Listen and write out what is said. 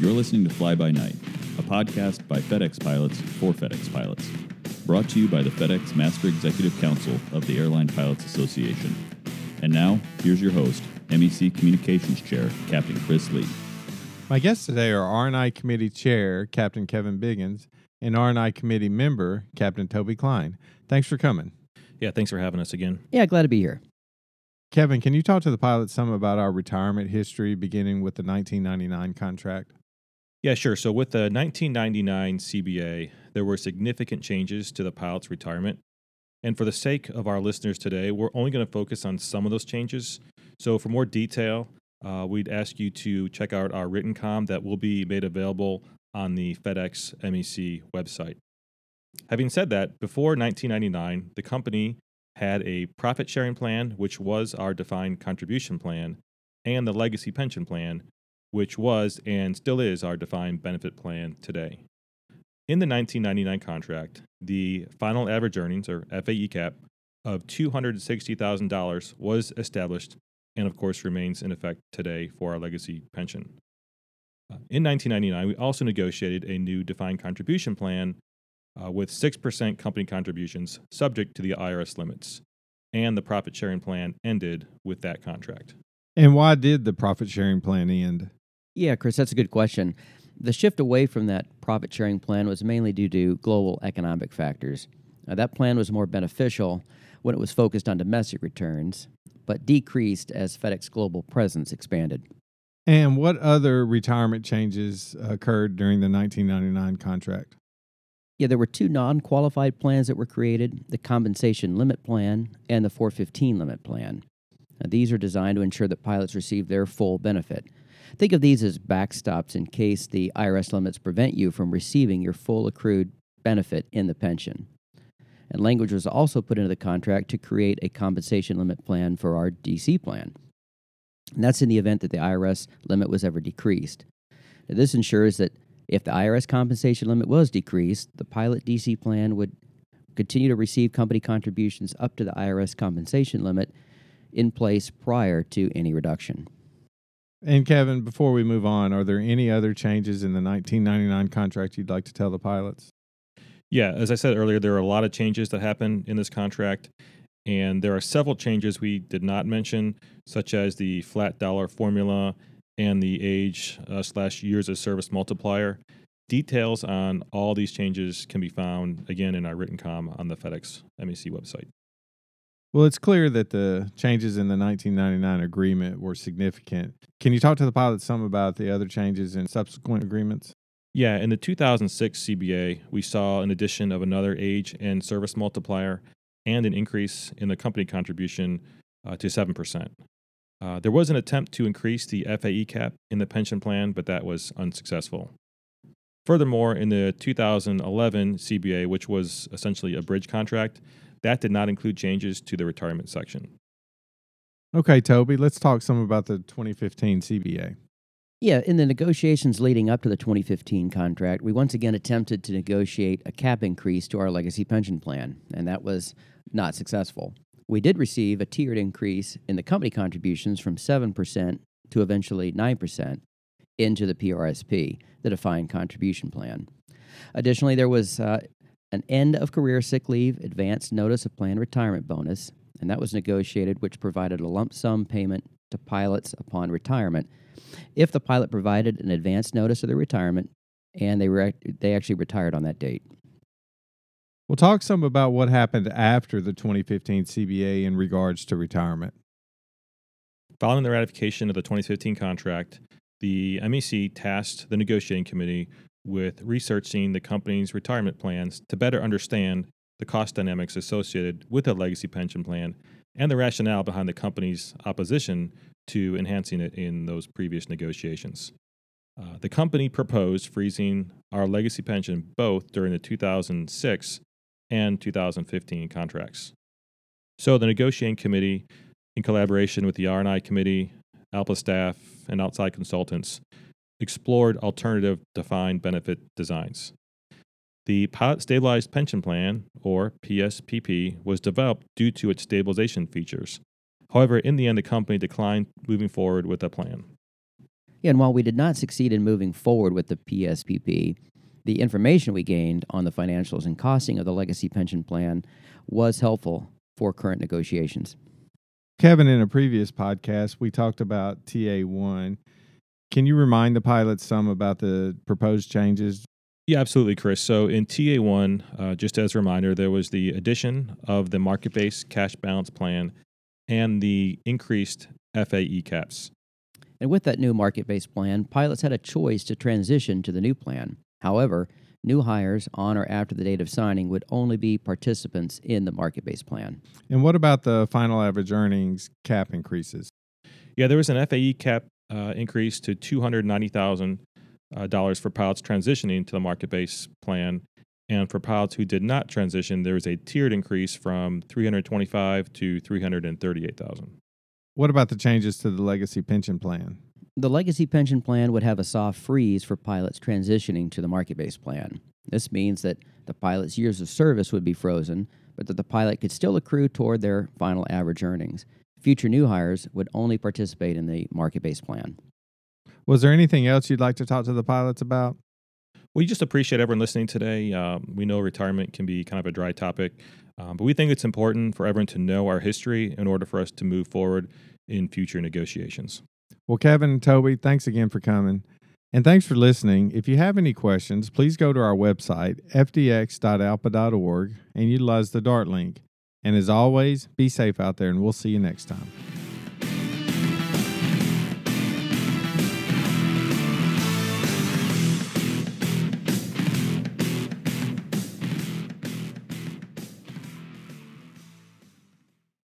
You're listening to Fly By Night, a podcast by FedEx pilots for FedEx pilots. Brought to you by the FedEx Master Executive Council of the Airline Pilots Association. And now, here's your host, MEC Communications Chair, Captain Chris Lee. My guests today are R&I Committee Chair, Captain Kevin Biggins, and R&I Committee Member, Captain Toby Cline. Thanks for coming. Yeah, thanks for having us again. Yeah, glad to be here. Kevin, can you talk to the pilots some about our retirement history, beginning with the 1999 contract? Yeah, sure. So with the 1999 CBA, there were significant changes to the pilot's retirement. And for the sake of our listeners today, we're only going to focus on some of those changes. So for more detail, uh, we'd ask you to check out our written com that will be made available on the FedEx MEC website. Having said that, before 1999, the company had a profit sharing plan, which was our defined contribution plan, and the legacy pension plan, which was and still is our defined benefit plan today. In the 1999 contract, the final average earnings, or FAE cap, of $260,000 was established and, of course, remains in effect today for our legacy pension. Uh, in 1999, we also negotiated a new defined contribution plan uh, with 6% company contributions subject to the IRS limits, and the profit sharing plan ended with that contract. And why did the profit sharing plan end? Yeah, Chris, that's a good question. The shift away from that profit sharing plan was mainly due to global economic factors. Now, that plan was more beneficial when it was focused on domestic returns, but decreased as FedEx Global presence expanded. And what other retirement changes occurred during the 1999 contract? Yeah, there were two non qualified plans that were created the compensation limit plan and the 415 limit plan. Now, these are designed to ensure that pilots receive their full benefit. Think of these as backstops in case the IRS limits prevent you from receiving your full accrued benefit in the pension. And language was also put into the contract to create a compensation limit plan for our DC plan. And that's in the event that the IRS limit was ever decreased. Now, this ensures that if the IRS compensation limit was decreased, the pilot DC plan would continue to receive company contributions up to the IRS compensation limit in place prior to any reduction. And Kevin, before we move on, are there any other changes in the 1999 contract you'd like to tell the pilots? Yeah, as I said earlier, there are a lot of changes that happen in this contract, and there are several changes we did not mention, such as the flat dollar formula and the age uh, slash years of service multiplier. Details on all these changes can be found again in our written com on the FedEx MEC website. Well, it's clear that the changes in the 1999 agreement were significant. Can you talk to the pilots some about the other changes in subsequent agreements? Yeah, in the 2006 CBA, we saw an addition of another age and service multiplier and an increase in the company contribution uh, to 7%. Uh, there was an attempt to increase the FAE cap in the pension plan, but that was unsuccessful. Furthermore, in the 2011 CBA, which was essentially a bridge contract, that did not include changes to the retirement section. Okay, Toby, let's talk some about the 2015 CBA. Yeah, in the negotiations leading up to the 2015 contract, we once again attempted to negotiate a cap increase to our legacy pension plan, and that was not successful. We did receive a tiered increase in the company contributions from 7% to eventually 9% into the PRSP, the defined contribution plan. Additionally, there was uh, an end of career sick leave advance notice of planned retirement bonus, and that was negotiated, which provided a lump sum payment to pilots upon retirement if the pilot provided an advance notice of their retirement and they, were, they actually retired on that date. We'll talk some about what happened after the 2015 CBA in regards to retirement. Following the ratification of the 2015 contract, the MEC tasked the negotiating committee with researching the company's retirement plans to better understand the cost dynamics associated with a legacy pension plan and the rationale behind the company's opposition to enhancing it in those previous negotiations. Uh, the company proposed freezing our legacy pension both during the 2006 and 2015 contracts. So the negotiating committee, in collaboration with the R&I committee, ALPA staff, and outside consultants, explored alternative defined benefit designs. The Pilot Stabilized Pension Plan, or PSPP, was developed due to its stabilization features. However, in the end, the company declined moving forward with the plan. And while we did not succeed in moving forward with the PSPP, the information we gained on the financials and costing of the legacy pension plan was helpful for current negotiations. Kevin, in a previous podcast, we talked about TA1. Can you remind the pilots some about the proposed changes? Yeah, absolutely, Chris. So in TA1, uh, just as a reminder, there was the addition of the market based cash balance plan and the increased FAE caps. And with that new market based plan, pilots had a choice to transition to the new plan. However, new hires on or after the date of signing would only be participants in the market based plan. And what about the final average earnings cap increases? Yeah, there was an FAE cap uh, increase to $290,000 uh, for pilots transitioning to the market based plan. And for pilots who did not transition, there was a tiered increase from 325 to 338,000. What about the changes to the legacy pension plan? The legacy pension plan would have a soft freeze for pilots transitioning to the market based plan. This means that the pilot's years of service would be frozen, but that the pilot could still accrue toward their final average earnings. Future new hires would only participate in the market based plan. Was there anything else you'd like to talk to the pilots about? We just appreciate everyone listening today. Um, we know retirement can be kind of a dry topic, um, but we think it's important for everyone to know our history in order for us to move forward in future negotiations. Well, Kevin and Toby, thanks again for coming. And thanks for listening. If you have any questions, please go to our website, fdx.alpa.org, and utilize the Dart link. And as always, be safe out there, and we'll see you next time.